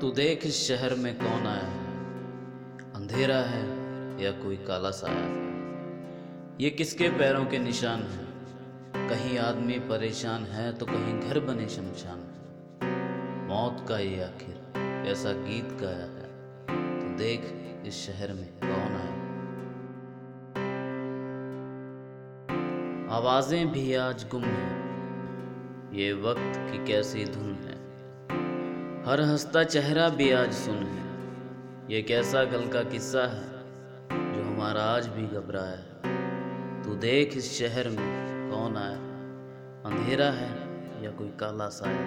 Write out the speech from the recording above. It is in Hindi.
तू देख इस शहर में कौन आया है? अंधेरा है या कोई काला साया? है ये किसके पैरों के निशान हैं? कहीं आदमी परेशान है तो कहीं घर बने शमशान। है मौत का ये आखिर, ऐसा गीत गाया है। तू देख इस शहर में कौन आया? आवाज़ें भी आज गुम हैं। ये वक्त की कैसी धुन है? हर हंसता चेहरा भी आज सुन है। ये कैसा कल का किस्सा है, जो हमारा आज भी घबराया तू देख इस शहर में कौन आया अंधेरा है या कोई काला साया?